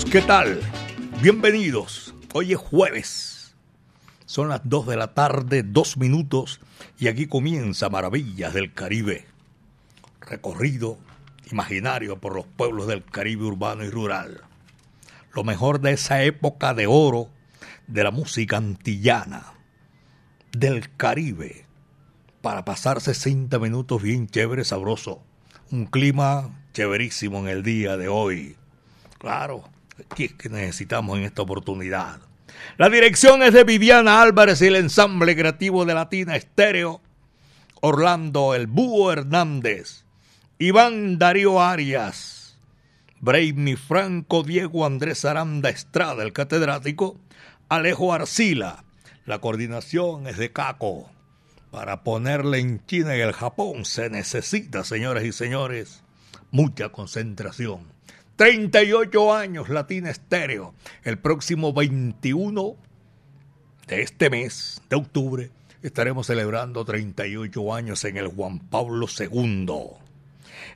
¿Qué tal? Bienvenidos. Hoy es jueves. Son las 2 de la tarde, 2 minutos, y aquí comienza Maravillas del Caribe. Recorrido imaginario por los pueblos del Caribe urbano y rural. Lo mejor de esa época de oro de la música antillana, del Caribe, para pasar 60 minutos bien chévere, sabroso. Un clima chéverísimo en el día de hoy Claro, que necesitamos en esta oportunidad. La dirección es de Viviana Álvarez y el ensamble creativo de Latina Estéreo. Orlando El Búho Hernández. Iván Darío Arias. Braimi Franco Diego Andrés Aranda Estrada, el catedrático. Alejo Arcila. La coordinación es de Caco. Para ponerle en China y el Japón se necesita, señores y señores, mucha concentración. 38 años Latina Estéreo. El próximo 21 de este mes de octubre estaremos celebrando 38 años en el Juan Pablo II.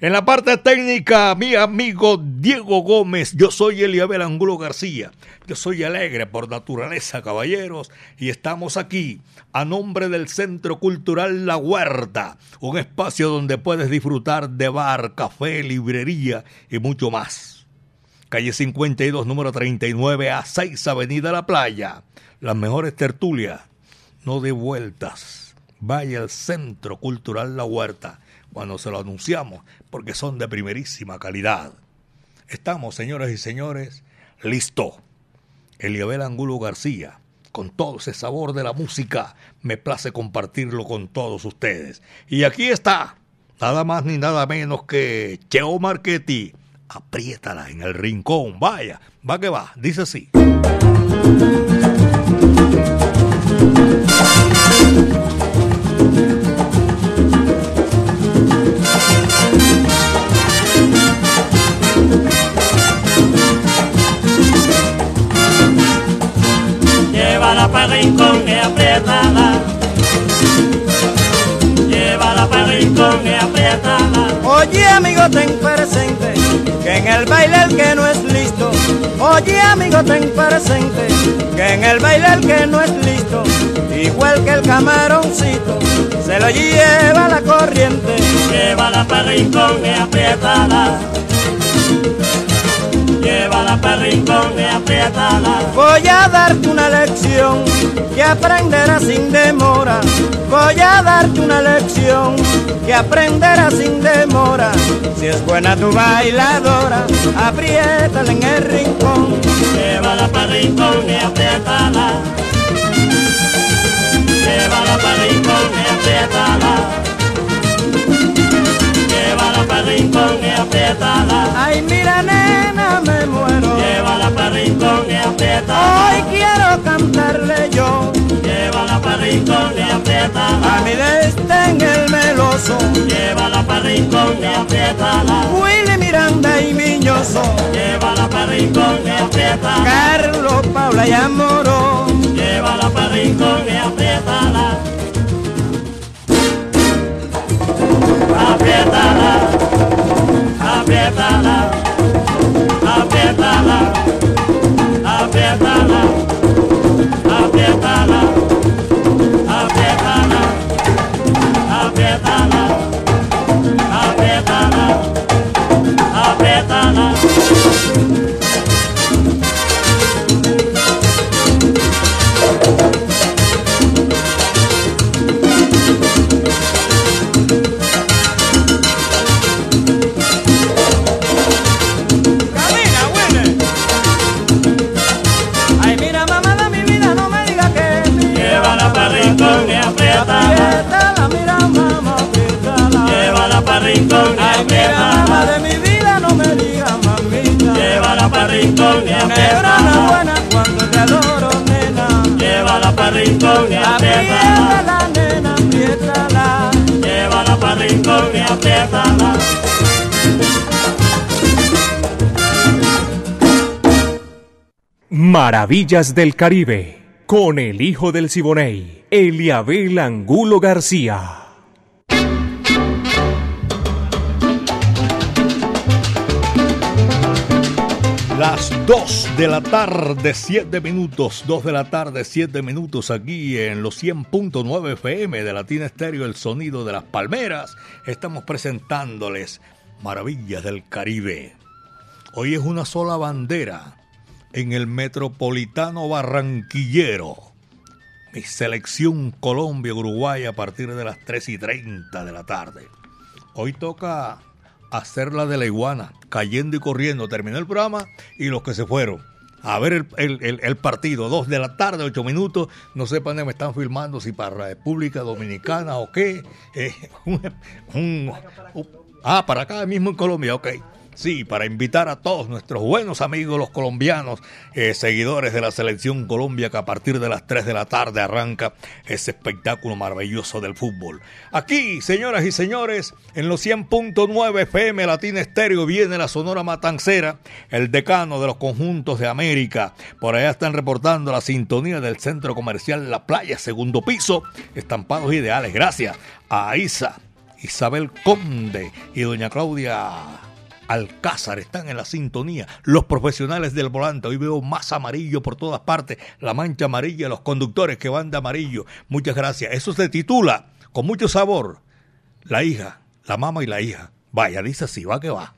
En la parte técnica, mi amigo Diego Gómez, yo soy Eliabel Angulo García. Yo soy alegre por naturaleza, caballeros, y estamos aquí a nombre del Centro Cultural La Huerta, un espacio donde puedes disfrutar de bar, café, librería y mucho más. Calle 52, número 39 a 6, Avenida La Playa. Las mejores tertulias, no de vueltas. Vaya al Centro Cultural La Huerta cuando se lo anunciamos, porque son de primerísima calidad. Estamos, señoras y señores, listo. Eliabel Angulo García, con todo ese sabor de la música, me place compartirlo con todos ustedes. Y aquí está, nada más ni nada menos que Cheo Marchetti. Apriétala en el rincón, vaya, va que va, dice así. Llévala para rincón y apriétala. Llévala para rincón y apriétala. Oye amigo ten presente que en el baile el que no es listo. Oye amigo ten presente que en el baile el que no es listo. Igual que el camaroncito se lo lleva la corriente. Llévala para rincón y apriétala. Llévala para rincón y apriétala. Voy a darte una lección que aprenderás sin demora. Voy a darte una lección que aprenderás sin demora. Si es buena tu bailadora, apriétala en el rincón. Llévala para rincón y apriétala. Llévala para rincón y apriétala. Llévala para rincón y apriétala. Ay, mira nena, me muero. Llévala para rincón y apriétala. Hoy quiero cantarle yo Llévala para rincón y apriétala. a mi en el meloso. Llévala para rincón y apriétala. Willy Miranda y Miñoso. Llévala para rincón y apriétala. Carlos, Paula y Amoró. Llévala para rincón y. Apriétala. Apriétala. nena. Maravillas del Caribe, con el hijo del Siboney, Eliabel Angulo García. Las 2 de la tarde, 7 minutos, 2 de la tarde, 7 minutos aquí en los 100.9 FM de Latina Estéreo, el sonido de las palmeras. Estamos presentándoles Maravillas del Caribe. Hoy es una sola bandera en el metropolitano barranquillero. Mi selección Colombia-Uruguay a partir de las 3 y 30 de la tarde. Hoy toca hacer la de la iguana, cayendo y corriendo. Terminó el programa y los que se fueron a ver el, el, el, partido, dos de la tarde, ocho minutos, no sé para dónde me están filmando, si para la República Dominicana o qué. Eh, un, un, ah, para acá mismo en Colombia, ok. Sí, para invitar a todos nuestros buenos amigos los colombianos, eh, seguidores de la selección Colombia, que a partir de las 3 de la tarde arranca ese espectáculo maravilloso del fútbol. Aquí, señoras y señores, en los 100.9 FM Latina Estéreo viene la Sonora Matancera, el decano de los conjuntos de América. Por allá están reportando la sintonía del centro comercial La Playa, segundo piso, estampados ideales. Gracias a Isa, Isabel Conde y doña Claudia Alcázar están en la sintonía. Los profesionales del volante. Hoy veo más amarillo por todas partes. La mancha amarilla, los conductores que van de amarillo. Muchas gracias. Eso se titula con mucho sabor. La hija, la mamá y la hija. Vaya, dice así, va que va.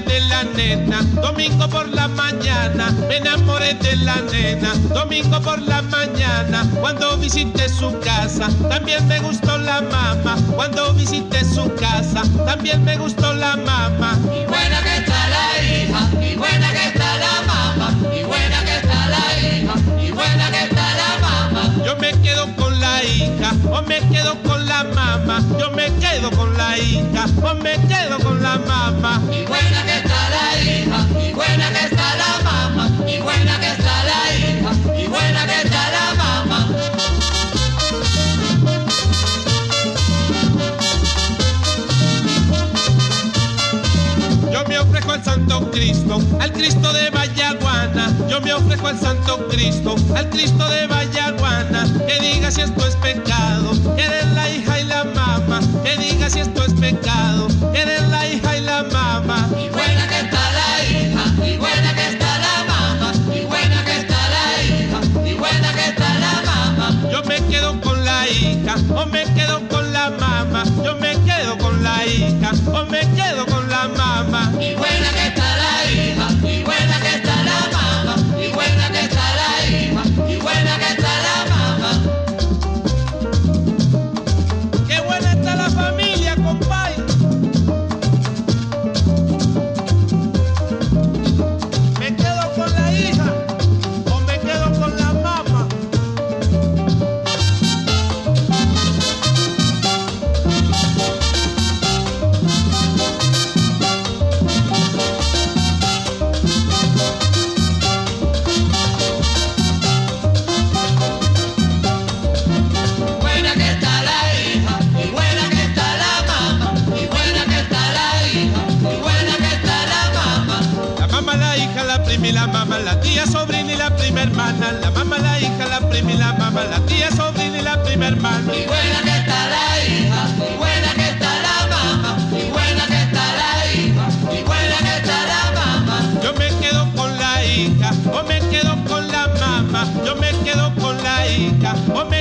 Enamoré de la nena, domingo por la mañana. Me enamoré de la nena, domingo por la mañana. Cuando visité su casa, también me gustó la mamá. Cuando visité su casa, también me gustó la mamá. Y buena que está la hija, y buena que está la mamá. Y buena que está la hija, y buena que está la mamá. Yo me quedo con la hija, o me quedo con la mamá. Yo me quedo con la hija, o me quedo con la mamá. Y buena que está la hija, y buena que está la mamá. Y buena que está al Santo Cristo, al Cristo de Vallaguana. Yo me ofrezco al Santo Cristo, al Cristo de Vallaguana. Que diga si esto es pecado, eres la hija y la mamá. Que diga si esto es pecado, eres la hija y la mamá. Y buena que está la hija, y buena que está la mamá. Y buena que está la hija, y buena que está la mamá. Yo me quedo con la hija, o me quedo con la mamá. Yo me quedo con la hija, o me prima y la mamá, la tía, sobrina y la prima hermana. La mamá, la hija, la prima y la mamá, la tía, sobrina y la prima hermana. Y buena que está la hija, y buena que está la mamá. Y buena que está la hija, y buena que está la mamá. Yo me quedo con la hija o me quedo con la mamá. Yo me quedo con la hija o me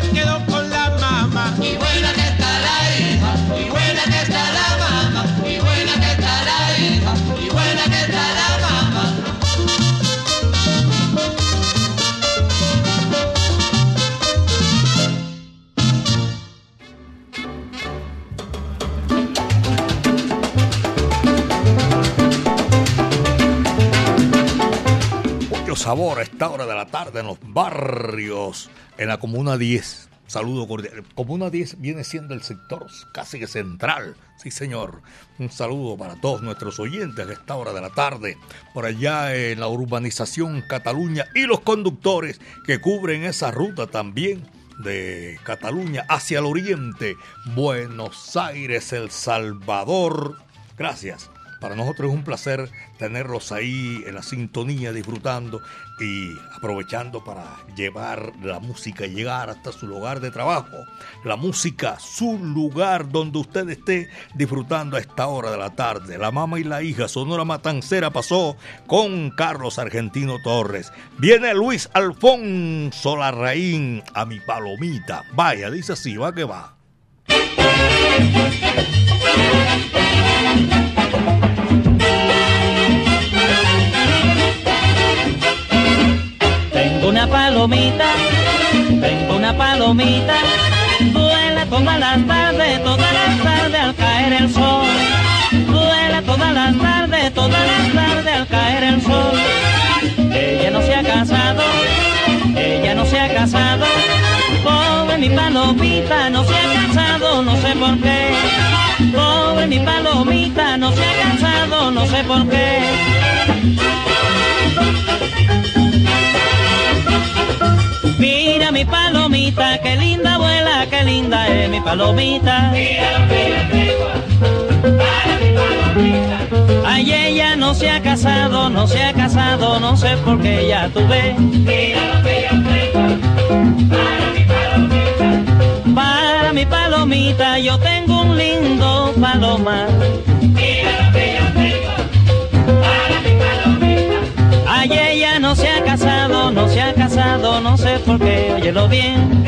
sabor a esta hora de la tarde en los barrios, en la Comuna 10. Saludo cordial. Comuna 10 viene siendo el sector casi que central. Sí, señor. Un saludo para todos nuestros oyentes a esta hora de la tarde. Por allá en la urbanización Cataluña y los conductores que cubren esa ruta también de Cataluña hacia el oriente. Buenos Aires, El Salvador. Gracias para nosotros es un placer tenerlos ahí en la sintonía, disfrutando y aprovechando para llevar la música y llegar hasta su lugar de trabajo. La música, su lugar donde usted esté disfrutando a esta hora de la tarde. La mamá y la hija, Sonora Matancera pasó con Carlos Argentino Torres. Viene Luis Alfonso Larraín a mi palomita. Vaya, dice así, va que va. Una palomita, tengo una palomita, duela todas las tardes, todas las tardes al caer el sol. Duela todas las tardes, todas las tardes al caer el sol. Ella no se ha casado, ella no se ha casado. Pobre mi palomita, no se ha casado, no sé por qué. Pobre mi palomita, no se ha casado, no sé por qué. Mira mi palomita, qué linda abuela, qué linda es mi palomita. Mira lo que yo tengo para mi palomita. Ay, ella no se ha casado, no se ha casado, no sé por qué ya tuve. Mira lo que yo tengo para mi palomita. Para mi palomita yo tengo un lindo palomar. Mira lo que Ella no se ha casado, no se ha casado, no sé por qué, óyelo bien.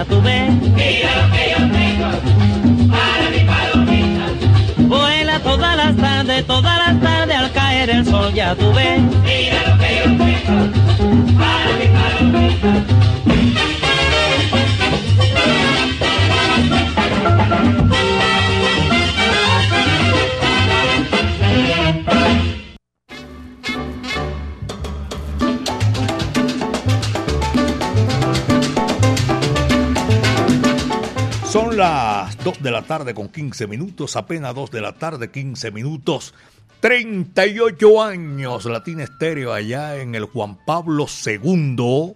Ya tuve. Mira lo que yo tengo para mi palomita. Vuela todas las tardes, todas las tardes al caer el sol ya tuve. Mira lo que yo tengo para mi palomita. Las 2 de la tarde con 15 minutos, apenas 2 de la tarde, 15 minutos. 38 años, Latina Estéreo allá en el Juan Pablo II.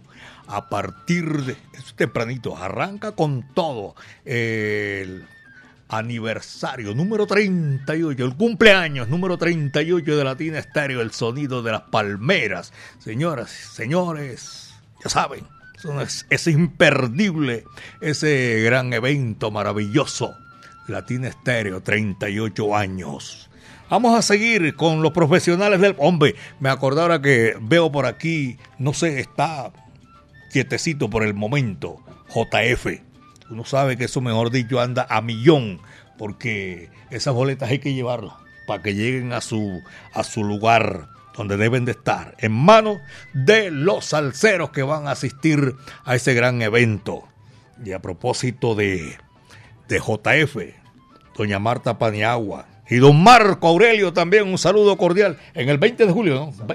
A partir de. Es tempranito, arranca con todo. El aniversario número 38, el cumpleaños número 38 de Latina Estéreo, el sonido de las palmeras. Señoras, señores, ya saben, es, imperdible ese gran evento maravilloso. Latina Estéreo, 38 años. Vamos a seguir con los profesionales del... Hombre, me acordé ahora que veo por aquí, no sé, está quietecito por el momento, JF. Uno sabe que eso, mejor dicho, anda a millón, porque esas boletas hay que llevarlas para que lleguen a su, a su lugar donde deben de estar, en manos de los salseros que van a asistir a ese gran evento. Y a propósito de, de JF, doña Marta Paniagua y don Marco Aurelio también, un saludo cordial en el 20 de julio, ¿no?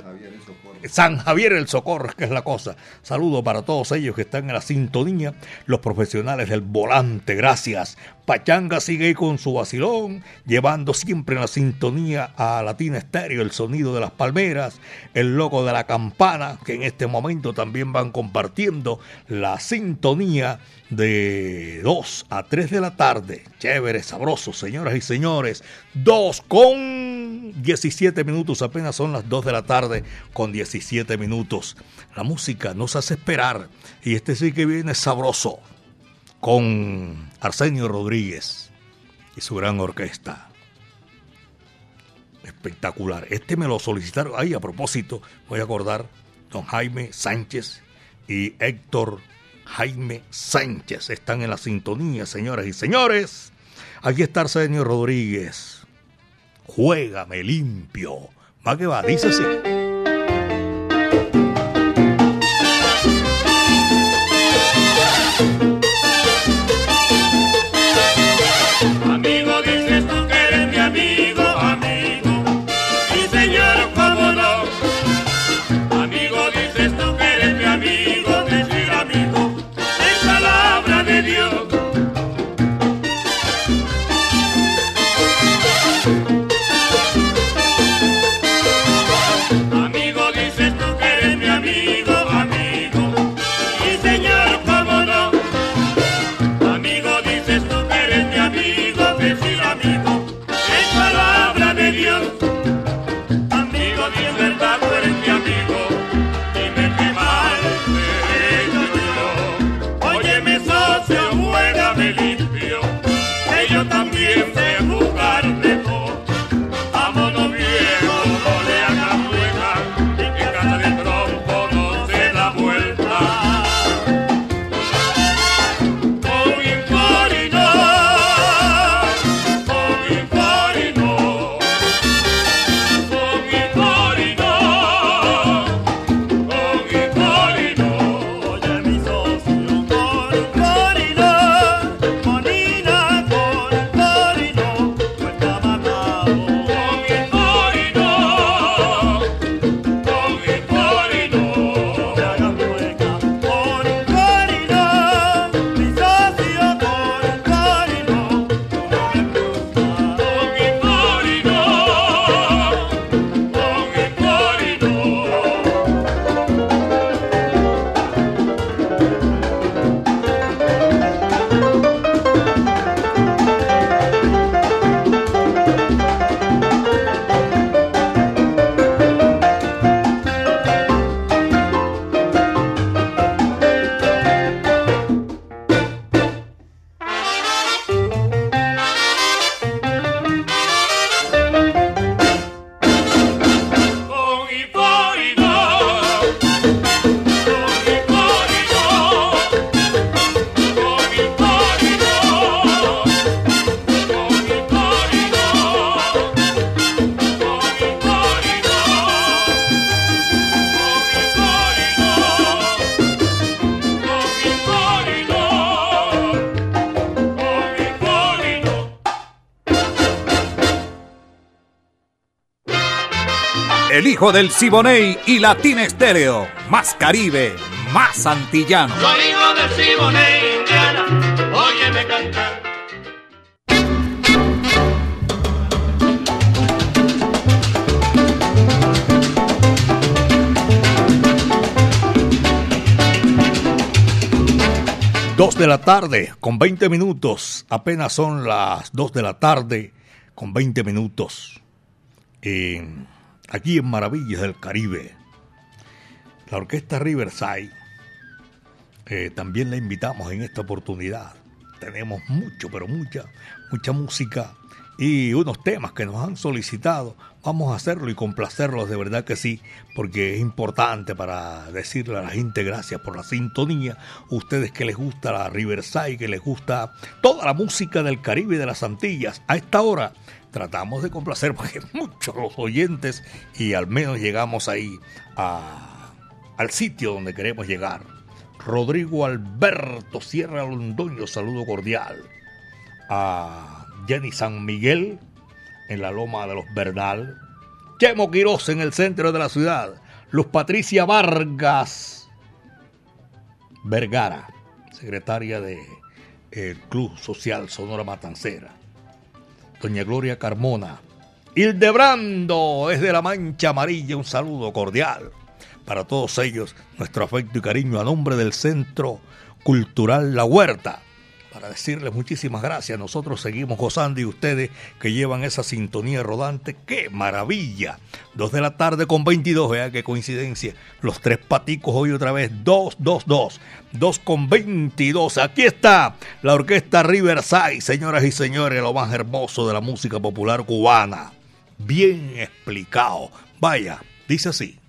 San Javier el Socorro, que es la cosa. Saludo para todos ellos que están en la sintonía, los profesionales del volante, gracias. Pachanga sigue con su vacilón, llevando siempre en la sintonía a Latina Estéreo el sonido de las palmeras, el loco de la campana, que en este momento también van compartiendo la sintonía de 2 a 3 de la tarde. Chévere, sabroso, señoras y señores. 2 con 17 minutos, apenas son las 2 de la tarde con 17 minutos. La música nos hace esperar y este sí que viene sabroso con Arsenio Rodríguez y su gran orquesta. Espectacular. Este me lo solicitaron ahí a propósito, voy a acordar, don Jaime Sánchez y Héctor Jaime Sánchez están en la sintonía, señoras y señores. Aquí está Arsenio Rodríguez. Juégame limpio. Va que va, dice así. Amigo, El hijo del Siboney y Latina Estéreo. Más Caribe, más antillano. Soy hijo del Siboney, Indiana, óyeme cantar. Dos de la tarde con 20 minutos. Apenas son las 2 de la tarde con 20 minutos. En- aquí en Maravillas del Caribe. La orquesta Riverside. eh, también la invitamos en esta oportunidad. Tenemos mucho, pero mucha, mucha música y unos temas que nos han solicitado. Vamos a hacerlo y complacerlos, de verdad que sí, porque es importante para decirle a la gente gracias por la sintonía. Ustedes que les gusta la Riverside, que les gusta toda la música del Caribe y de las Antillas. A esta hora tratamos de complacer porque muchos los oyentes y al menos llegamos ahí a- al sitio donde queremos llegar. Rodrigo Alberto Sierra Londoño, saludo cordial. A Jenny San Miguel en la Loma de los Bernal. Chemo Quiroz en el centro de la ciudad. Luz Patricia Vargas Vergara, secretaria del Club Social Sonora Matancera. Doña Gloria Carmona. Hildebrando es de la Mancha Amarilla, un saludo cordial. Para todos ellos, nuestro afecto y cariño a nombre del Centro Cultural La Huerta para decirles muchísimas gracias. Nosotros seguimos gozando y ustedes que llevan esa sintonía rodante, ¡qué maravilla! Dos de la tarde con 22, vea qué coincidencia. Los tres paticos hoy otra vez, 2, 2, 2. 2 con 22. Aquí está la orquesta Riverside, señoras y señores, lo más hermoso de la música popular cubana. Bien explicado. Vaya, dice así.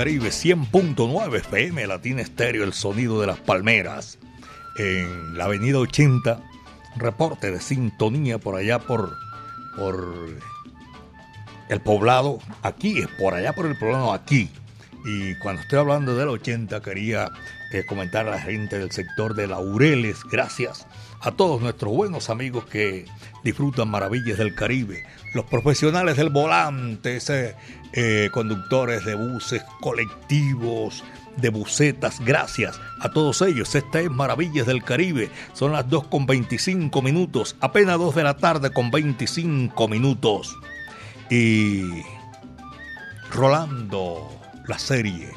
Caribe 100.9 FM Latina Estéreo, el sonido de las palmeras. En la avenida 80, reporte de sintonía por allá por, por el poblado, aquí, es por allá por el poblado, aquí. Y cuando estoy hablando del 80, quería eh, comentar a la gente del sector de Laureles, gracias a todos nuestros buenos amigos que disfrutan maravillas del Caribe, los profesionales del volante, eh, conductores de buses, colectivos, de bucetas, gracias a todos ellos. Esta es Maravillas del Caribe. Son las 2 con 25 minutos, apenas 2 de la tarde con 25 minutos. Y Rolando, la serie,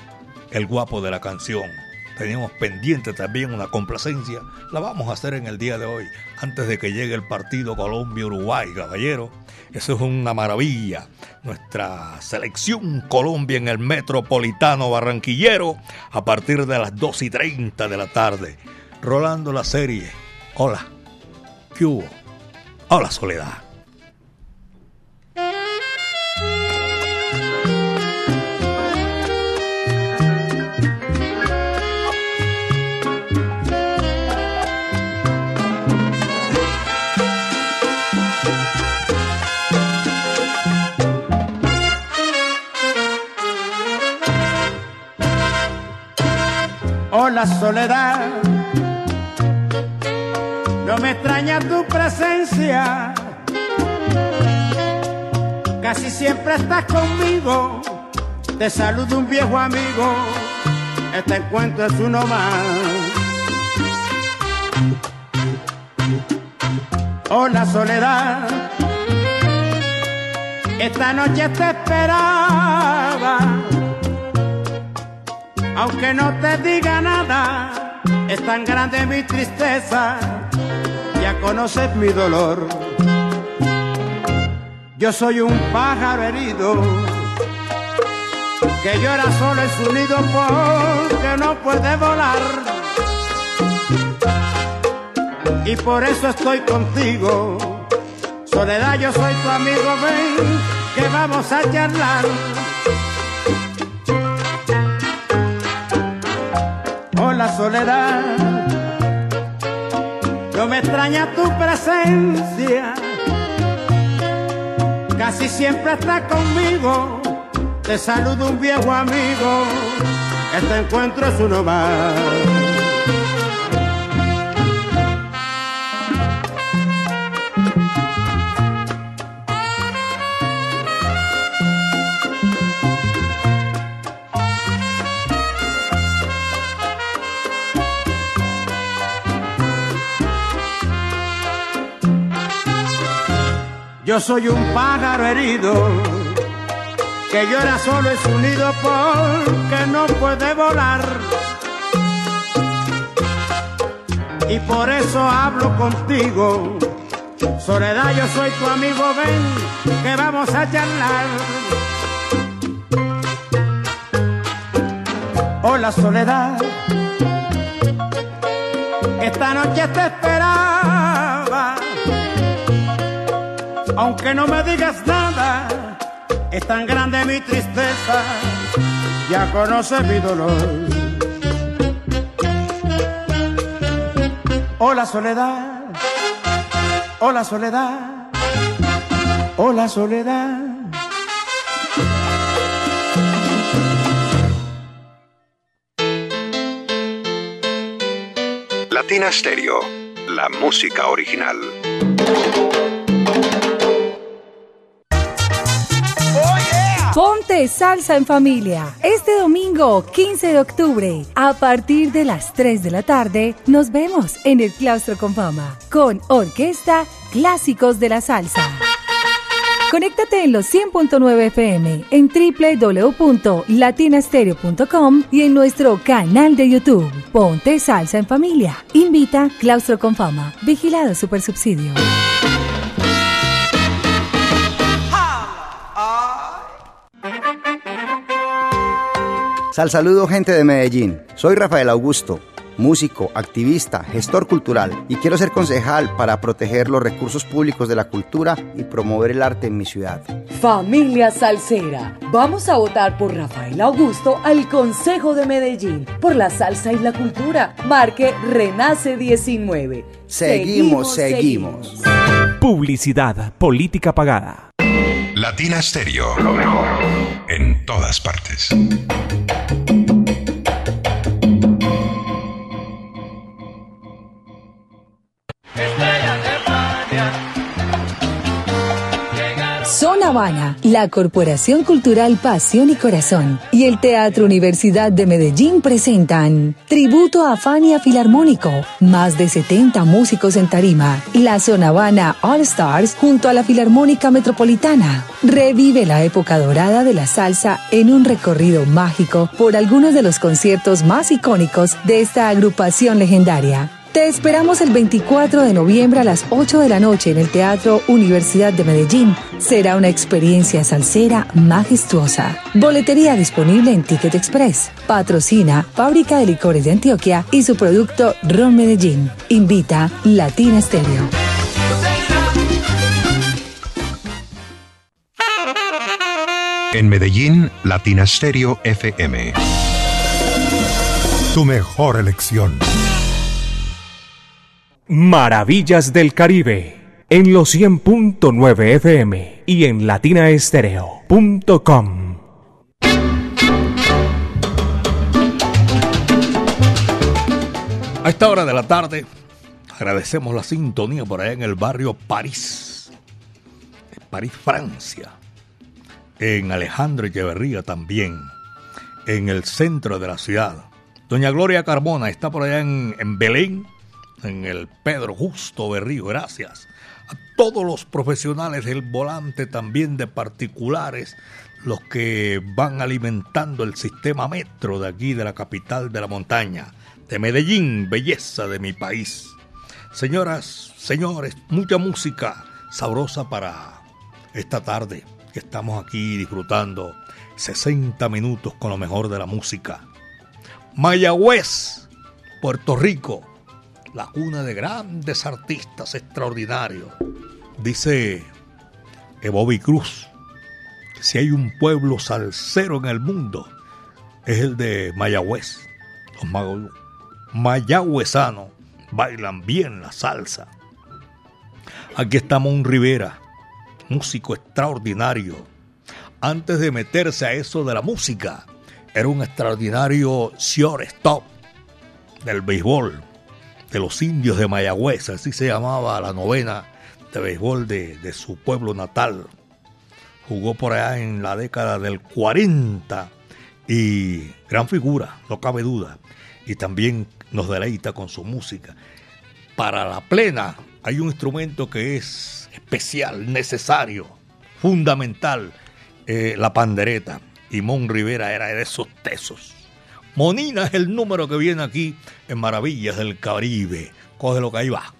el guapo de la canción. Teníamos pendiente también una complacencia. La vamos a hacer en el día de hoy, antes de que llegue el partido Colombia-Uruguay, caballero. Eso es una maravilla. Nuestra selección Colombia en el Metropolitano Barranquillero a partir de las 2 y 30 de la tarde. Rolando la serie. Hola. ¿Qué hubo? Hola, Soledad. Hola soledad, no me extraña tu presencia, casi siempre estás conmigo, te saludo un viejo amigo, este encuentro es uno más. Hola soledad, esta noche te esperaba, aunque no te diga nada, es tan grande mi tristeza, ya conoces mi dolor. Yo soy un pájaro herido, que llora solo en su nido porque no puede volar. Y por eso estoy contigo. Soledad, yo soy tu amigo, ven, que vamos a charlar. Hola, Soledad, no me extraña tu presencia, casi siempre estás conmigo. Te saludo un viejo amigo, este encuentro es uno más. Yo soy un pájaro herido que llora solo en su nido porque no puede volar. Y por eso hablo contigo. Soledad, yo soy tu amigo, ven que vamos a charlar. Hola, Soledad. Esta noche te esperaba aunque no me digas nada, es tan grande mi tristeza, ya conoces mi dolor. Hola soledad, hola soledad, hola soledad. Latina Stereo, la música original. Ponte salsa en familia. Este domingo 15 de octubre, a partir de las 3 de la tarde, nos vemos en el Claustro con Fama con Orquesta Clásicos de la Salsa. Conéctate en los 100.9 FM, en www.latinastereo.com y en nuestro canal de YouTube. Ponte salsa en familia. Invita Claustro con Fama. Vigilado Supersubsidio. Sal saludo gente de Medellín. Soy Rafael Augusto, músico, activista, gestor cultural y quiero ser concejal para proteger los recursos públicos de la cultura y promover el arte en mi ciudad. Familia Salsera, vamos a votar por Rafael Augusto al Consejo de Medellín por la salsa y la cultura. Marque Renace 19. Seguimos, seguimos. Publicidad, política pagada. Latina Stereo, lo mejor en todas partes. Son Habana, la Corporación Cultural Pasión y Corazón y el Teatro Universidad de Medellín presentan Tributo a Fania Filarmónico, más de 70 músicos en tarima, la Zona Habana All Stars junto a la Filarmónica Metropolitana. Revive la época dorada de la salsa en un recorrido mágico por algunos de los conciertos más icónicos de esta agrupación legendaria. Te esperamos el 24 de noviembre a las 8 de la noche en el Teatro Universidad de Medellín. Será una experiencia salsera majestuosa. Boletería disponible en Ticket Express. Patrocina Fábrica de Licores de Antioquia y su producto Ron Medellín. Invita Latina Stereo. En Medellín, Latina Stereo FM. Tu mejor elección. Maravillas del Caribe en los 100.9 FM y en latinaestereo.com. A esta hora de la tarde agradecemos la sintonía por allá en el barrio París, París, Francia, en Alejandro Echeverría también, en el centro de la ciudad. Doña Gloria Carmona está por allá en, en Belén, en el Pedro Justo Berrío, gracias. A todos los profesionales del volante, también de particulares, los que van alimentando el sistema metro de aquí, de la capital de la montaña, de Medellín, belleza de mi país. Señoras, señores, mucha música sabrosa para esta tarde que estamos aquí disfrutando 60 minutos con lo mejor de la música. Mayagüez, Puerto Rico, la cuna de grandes artistas extraordinarios. Dice Bobby Cruz, que si hay un pueblo salsero en el mundo, es el de Mayagüez. Los ma- mayagüezanos bailan bien la salsa. Aquí está Mon Rivera, músico extraordinario. Antes de meterse a eso de la música, era un extraordinario shortstop del béisbol de los indios de Mayagüez, así se llamaba la novena de béisbol de, su pueblo natal. Jugó por allá en la década del 40 y gran figura, no cabe duda. Y también nos deleita con su música. Para la plena hay un instrumento que es especial, necesario, fundamental, eh, la pandereta. Y Mon Rivera era de esos tesos. Monina es el número que viene aquí en Maravillas del Caribe. Coge lo que ahí va.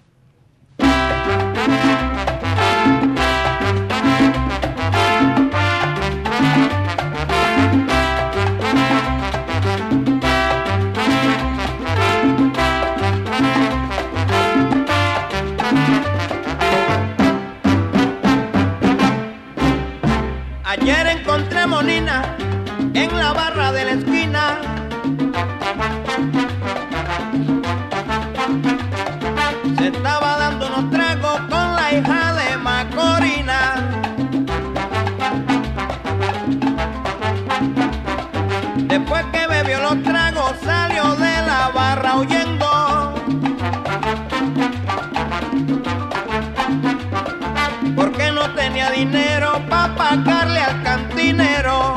Pagarle al cantinero.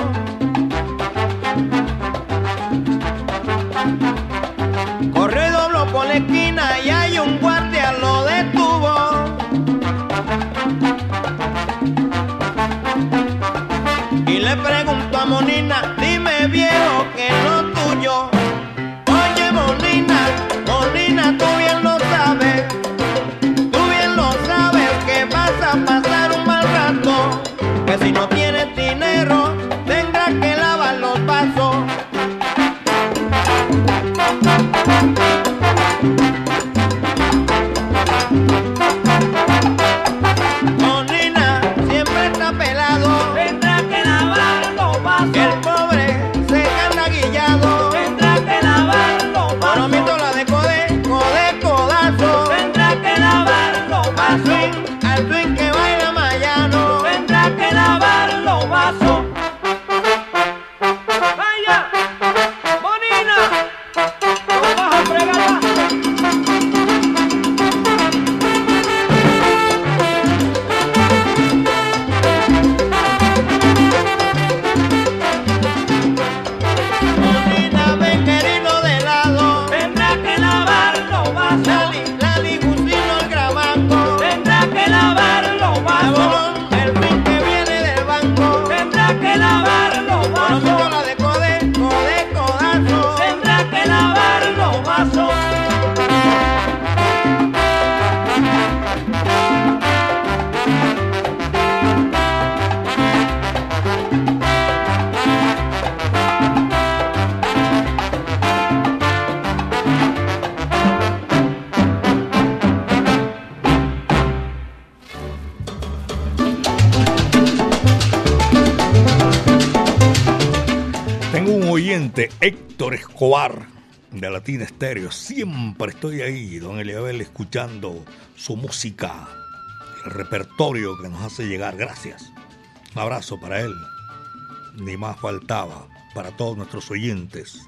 Corrió y dobló por la esquina y hay un guardia lo detuvo. Y le preguntó a Monina, de Latina Estéreo. Siempre estoy ahí, don Eliabel, escuchando su música, el repertorio que nos hace llegar. Gracias. Un abrazo para él. Ni más faltaba para todos nuestros oyentes.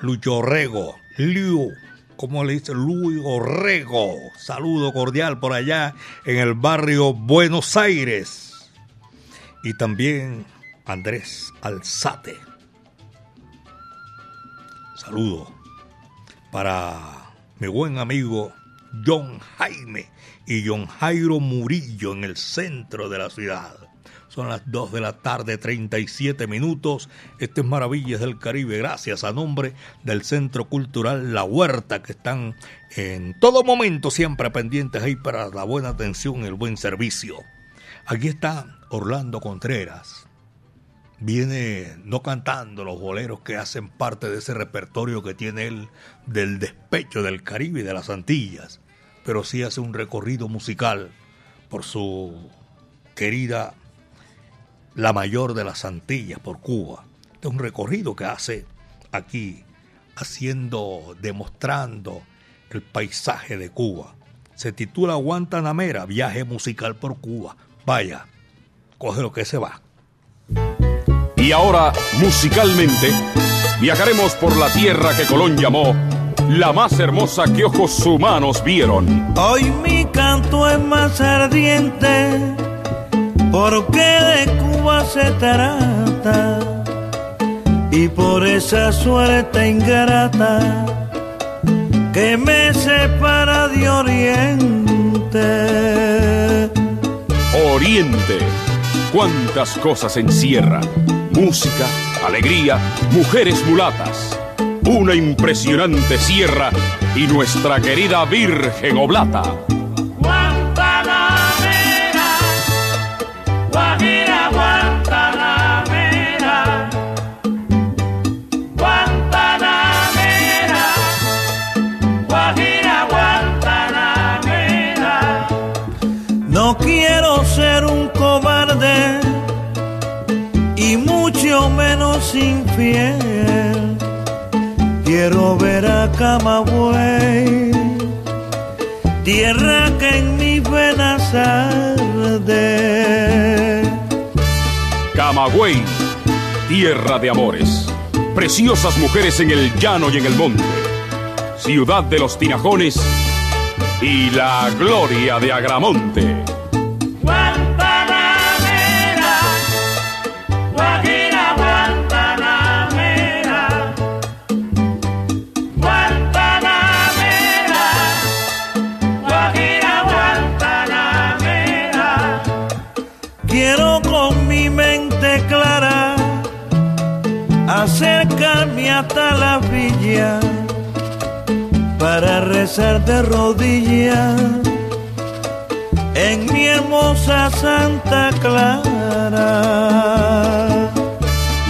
Lucho Rego, Liu, ¿cómo le dice? Luis Orrego. Saludo cordial por allá en el barrio Buenos Aires. Y también Andrés Alzate. Saludo para mi buen amigo John Jaime y John Jairo Murillo en el centro de la ciudad. Son las 2 de la tarde, 37 minutos. Este es Maravillas del Caribe, gracias a nombre del Centro Cultural La Huerta, que están en todo momento siempre pendientes ahí para la buena atención y el buen servicio. Aquí está Orlando Contreras. Viene no cantando los boleros que hacen parte de ese repertorio que tiene él del despecho del Caribe y de las Antillas, pero sí hace un recorrido musical por su querida la mayor de las Antillas por Cuba. Es un recorrido que hace aquí, haciendo, demostrando el paisaje de Cuba. Se titula Guantanamera, viaje musical por Cuba. Vaya, coge lo que se va. Y ahora, musicalmente, viajaremos por la tierra que Colón llamó la más hermosa que ojos humanos vieron. Hoy mi canto es más ardiente porque de Cuba se trata y por esa suerte ingrata que me separa de Oriente. Oriente, cuántas cosas encierra. Música, alegría, mujeres mulatas. Una impresionante sierra y nuestra querida Virgen Oblata. Menos infiel. Quiero ver a Camagüey, tierra que en mis venas arde. Camagüey, tierra de amores. Preciosas mujeres en el llano y en el monte. Ciudad de los tinajones y la gloria de Agramonte. Hasta la villa para rezar de rodillas en mi hermosa Santa Clara.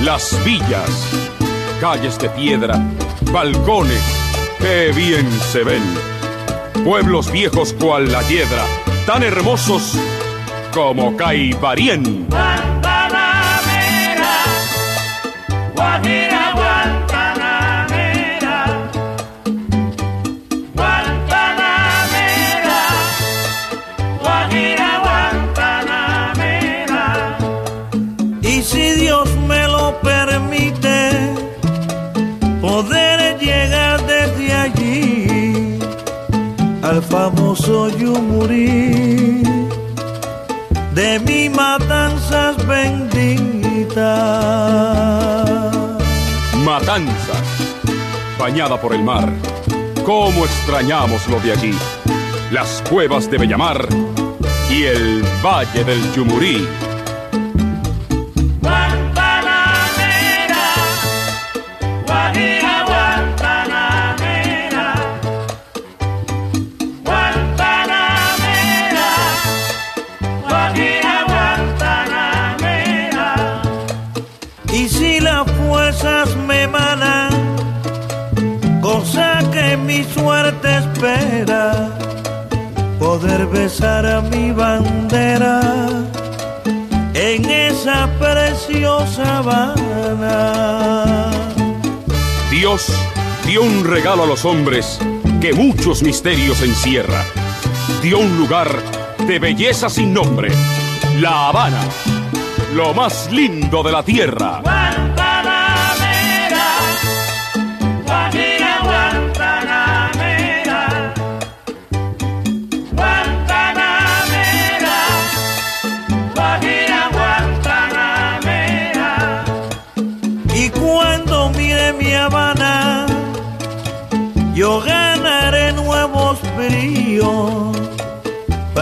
Las villas, calles de piedra, balcones, qué bien se ven. Pueblos viejos cual la hiedra, tan hermosos como Caibarien. Al famoso Yumurí de mi matanzas benditas. Matanzas, bañada por el mar. ¿Cómo extrañamos lo de allí? Las cuevas de Bellamar y el Valle del Yumurí. Poder besar a mi bandera en esa preciosa Habana. Dios dio un regalo a los hombres que muchos misterios encierra. Dio un lugar de belleza sin nombre, La Habana, lo más lindo de la tierra.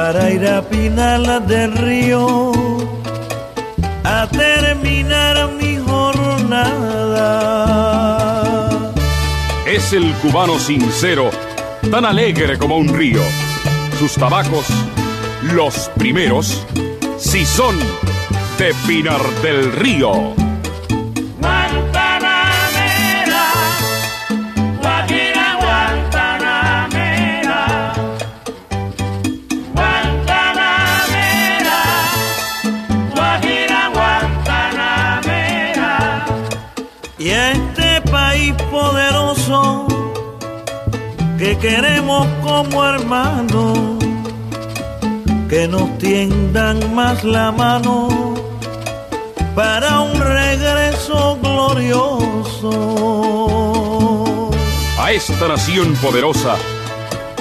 Para ir a Pinal del Río a terminar mi jornada. Es el cubano sincero, tan alegre como un río. Sus tabacos, los primeros, si son de Pinar del Río. Que queremos como hermanos, que nos tiendan más la mano para un regreso glorioso. A esta nación poderosa,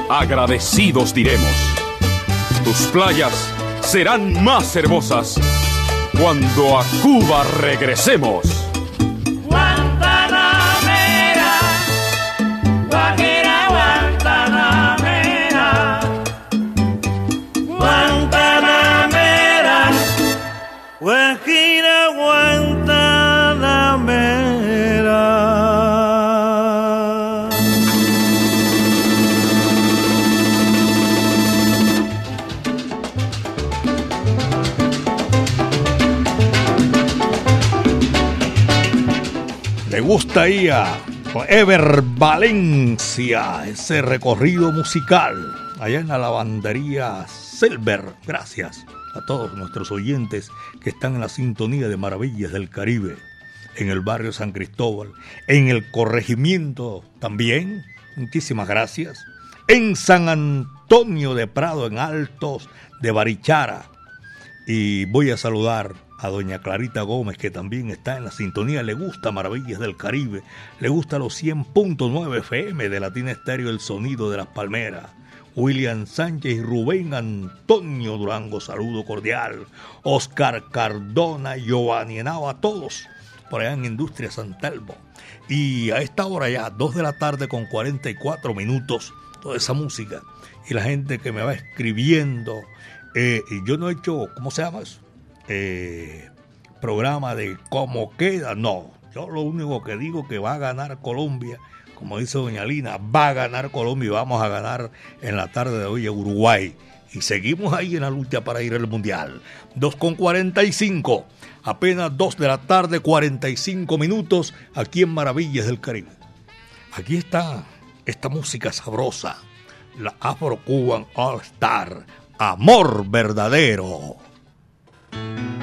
agradecidos diremos. Tus playas serán más hermosas cuando a Cuba regresemos. Le gusta ahí a Ever Valencia ese recorrido musical allá en la lavandería Silver. Gracias a todos nuestros oyentes que están en la sintonía de Maravillas del Caribe, en el barrio San Cristóbal, en el corregimiento también. Muchísimas gracias. En San Antonio de Prado, en Altos de Barichara. Y voy a saludar a doña Clarita Gómez, que también está en la sintonía. Le gusta Maravillas del Caribe. Le gusta los 100.9 FM de Latina Estéreo, el sonido de las palmeras. William Sánchez y Rubén Antonio Durango, saludo cordial. Oscar Cardona, Giovanni Henao, a todos por allá en Industria San Telmo. Y a esta hora ya, 2 de la tarde con 44 minutos, toda esa música. Y la gente que me va escribiendo. Eh, y yo no he hecho, ¿cómo se llama eso? Eh, programa de cómo queda. No, yo lo único que digo que va a ganar Colombia, como dice doña Lina, va a ganar Colombia y vamos a ganar en la tarde de hoy a Uruguay. Y seguimos ahí en la lucha para ir al Mundial. 2 con 45, apenas 2 de la tarde, 45 minutos, aquí en Maravillas del Caribe. Aquí está esta música sabrosa, la Afro Cuban All Star, Amor Verdadero. Guajira,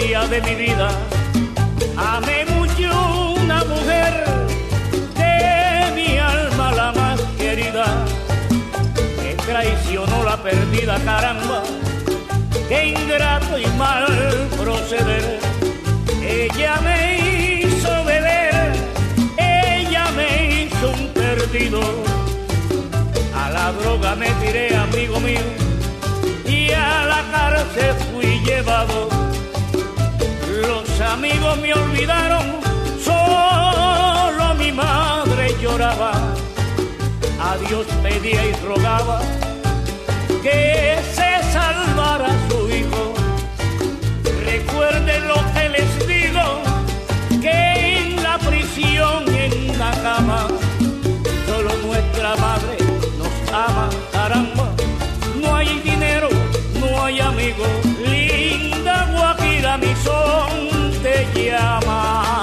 historia de mi vida. Amé mucho una mujer de mi alma la más querida, que traicionó la perdida caramba, que ingrato y mal proceder. Ella me hizo beber, ella me hizo un perdido. A la droga me tiré, amigo mío, y a la cárcel fui llevado amigos me olvidaron, solo mi madre lloraba. A Dios pedía y rogaba que se salvara su hijo. Recuerden lo que les digo, que en la prisión, en la cama, solo nuestra madre nos ama, caramba. No hay dinero, no hay amigos, linda guajira mi sol. Mariama.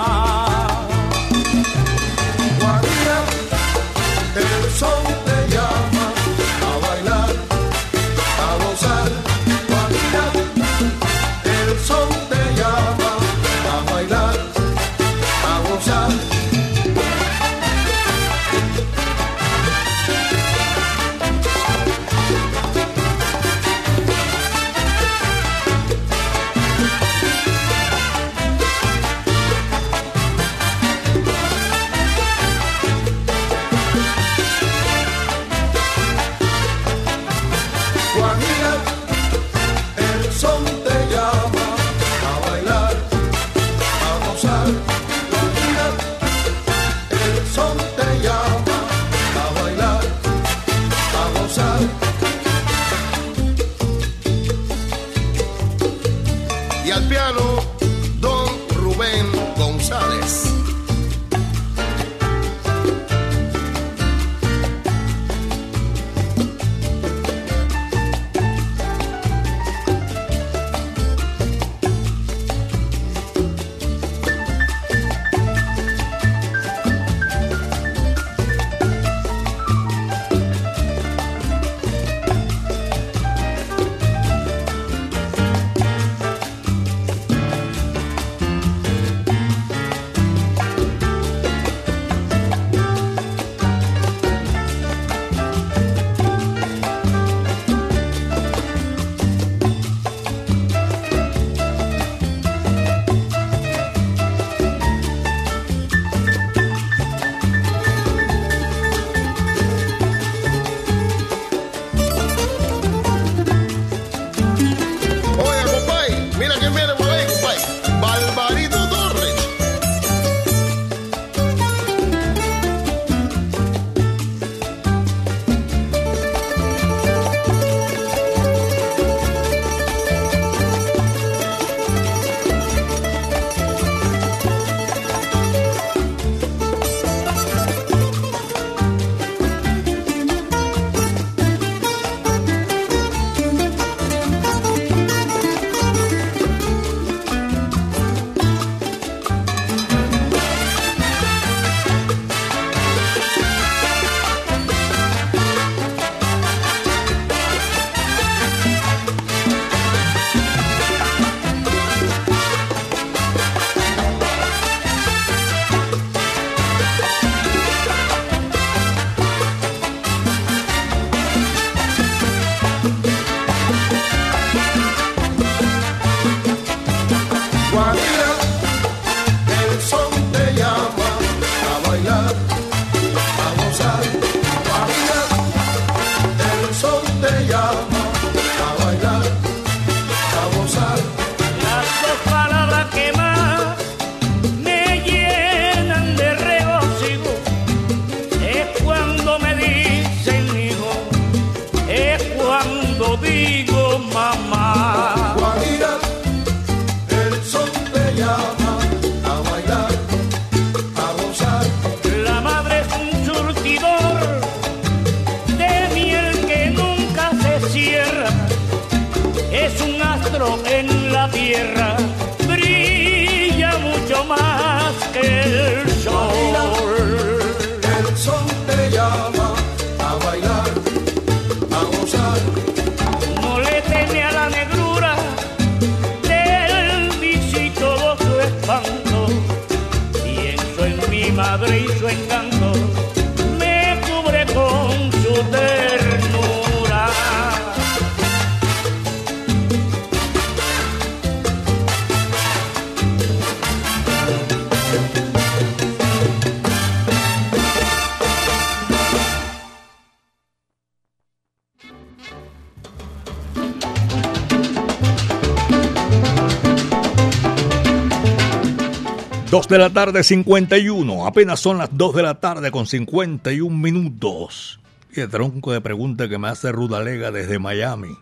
2 de la tarde 51, apenas son las 2 de la tarde con 51 minutos. Y el tronco de pregunta que me hace Rudalega desde Miami.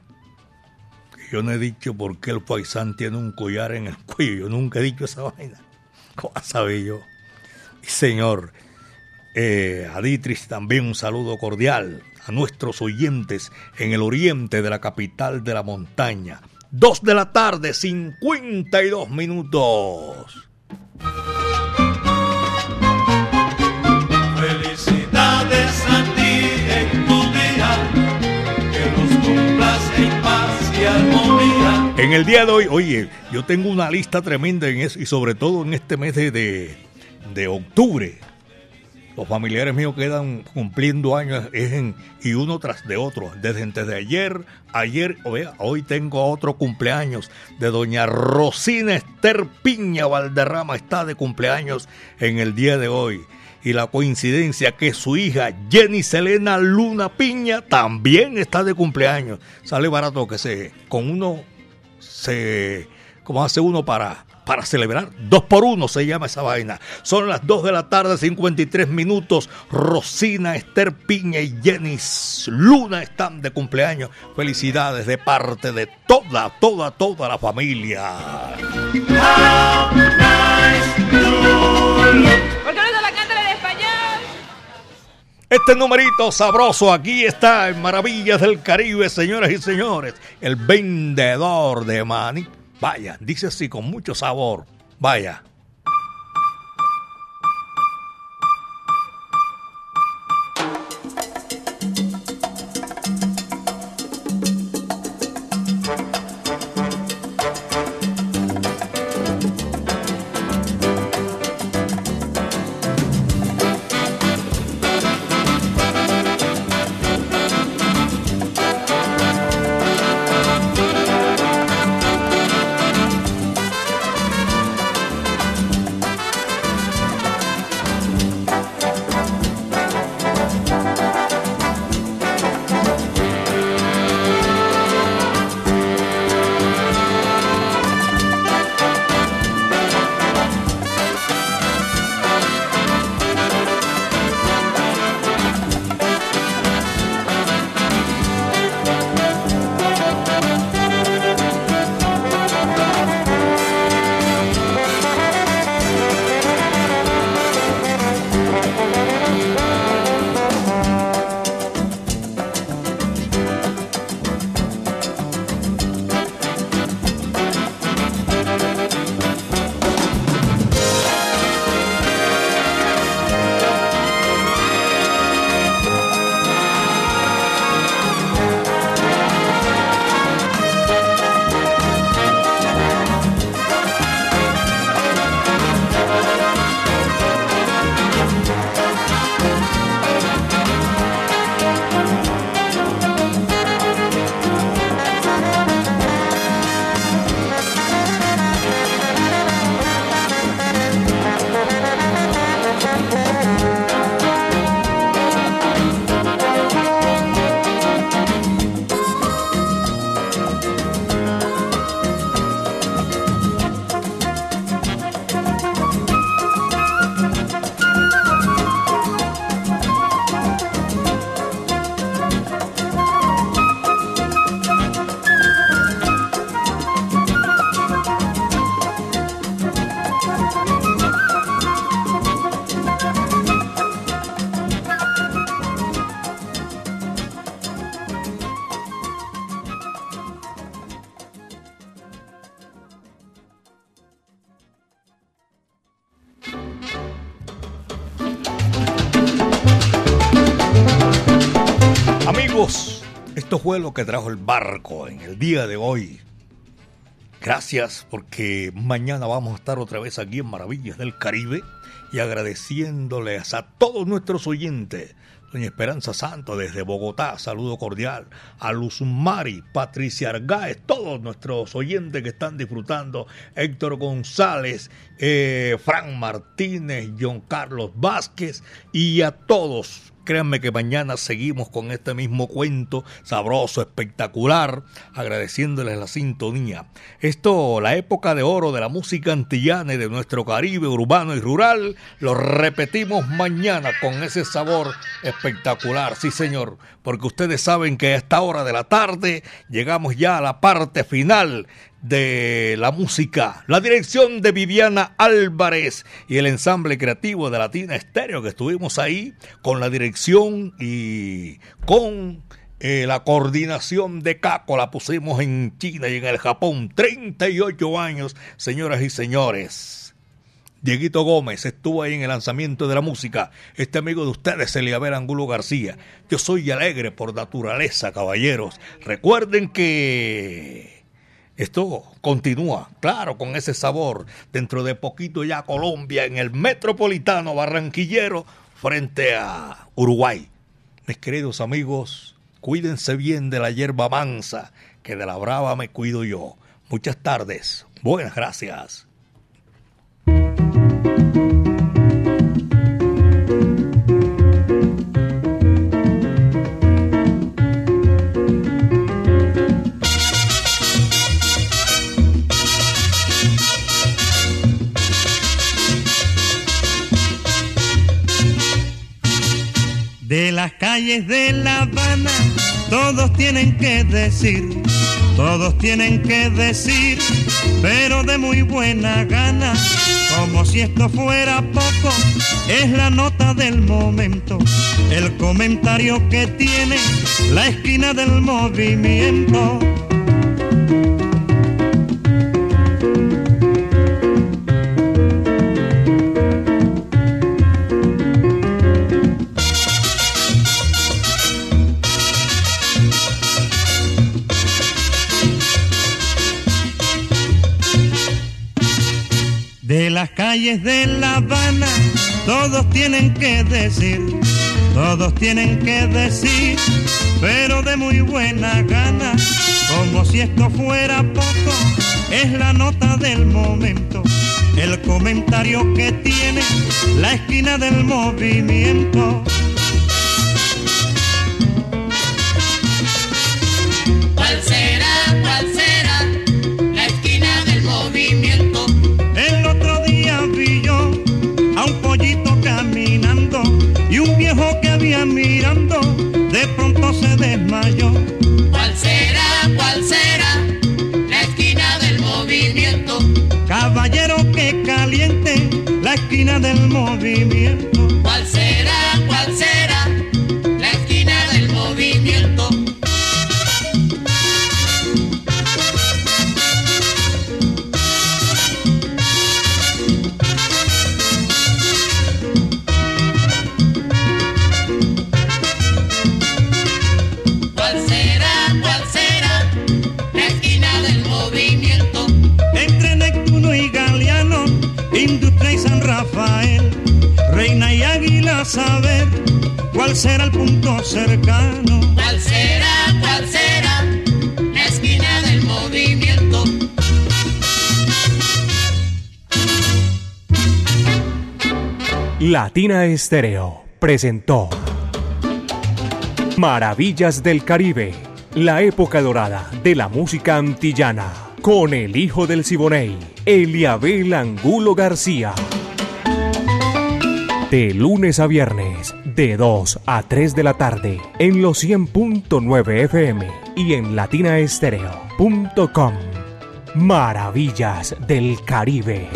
Yo no he dicho por qué el paisán tiene un collar en el cuello, yo nunca he dicho esa vaina. ¿Cómo sabía yo? Señor, eh, a Ditris también un saludo cordial a nuestros oyentes en el oriente de la capital de la montaña. 2 de la tarde, 52 minutos. Felicidades a ti en tu día, que los cumplas en paz y armonía. En el día de hoy, oye, yo tengo una lista tremenda en eso y sobre todo en este mes de, de, de octubre. Los familiares míos quedan cumpliendo años y uno tras de otro. Desde antes de ayer, ayer, hoy tengo otro cumpleaños de doña Rosina Esther Piña Valderrama. Está de cumpleaños en el día de hoy. Y la coincidencia que su hija Jenny Selena Luna Piña también está de cumpleaños. Sale barato que se con uno se como hace uno para para celebrar dos por uno se llama esa vaina. Son las 2 de la tarde, 53 minutos. Rosina, Esther Piña y Jenny Luna están de cumpleaños. Felicidades de parte de toda, toda, toda la familia. ¿Por qué no se la cantan en español? Este numerito sabroso aquí está en Maravillas del Caribe, señoras y señores. El vendedor de maní. Vaya, dice así con mucho sabor. Vaya. Fue que trajo el barco en el día de hoy. Gracias porque mañana vamos a estar otra vez aquí en Maravillas del Caribe y agradeciéndoles a todos nuestros oyentes. Doña Esperanza Santo desde Bogotá, saludo cordial. A Luz Mari, Patricia Argáez, todos nuestros oyentes que están disfrutando. Héctor González, eh, Fran Martínez, John Carlos Vázquez y a todos Créanme que mañana seguimos con este mismo cuento sabroso, espectacular, agradeciéndoles la sintonía. Esto, la época de oro de la música antillana y de nuestro Caribe urbano y rural, lo repetimos mañana con ese sabor espectacular, sí señor, porque ustedes saben que a esta hora de la tarde llegamos ya a la parte final de la música, la dirección de Viviana Álvarez y el ensamble creativo de Latina Estéreo que estuvimos ahí con la dirección y con eh, la coordinación de Caco, la pusimos en China y en el Japón, 38 años, señoras y señores. Dieguito Gómez estuvo ahí en el lanzamiento de la música. Este amigo de ustedes, Eliabel Angulo García. Yo soy alegre por naturaleza, caballeros. Recuerden que esto continúa, claro, con ese sabor. Dentro de poquito ya Colombia en el metropolitano barranquillero frente a Uruguay. Mis queridos amigos, cuídense bien de la hierba mansa, que de la brava me cuido yo. Muchas tardes. Buenas gracias. Las calles de La Habana, todos tienen que decir, todos tienen que decir, pero de muy buena gana, como si esto fuera poco, es la nota del momento, el comentario que tiene la esquina del movimiento. Las calles de La Habana, todos tienen que decir, todos tienen que decir, pero de muy buena gana, como si esto fuera poco, es la nota del momento, el comentario que tiene la esquina del movimiento. La esquina del movimiento. Saber cuál será el punto cercano. ¿Cuál será, cuál será la esquina del movimiento? Latina Estéreo presentó Maravillas del Caribe, la época dorada de la música antillana, con el hijo del Siboney, Eliabel Angulo García. De lunes a viernes, de 2 a 3 de la tarde, en los 100.9 FM y en latinaestereo.com. Maravillas del Caribe.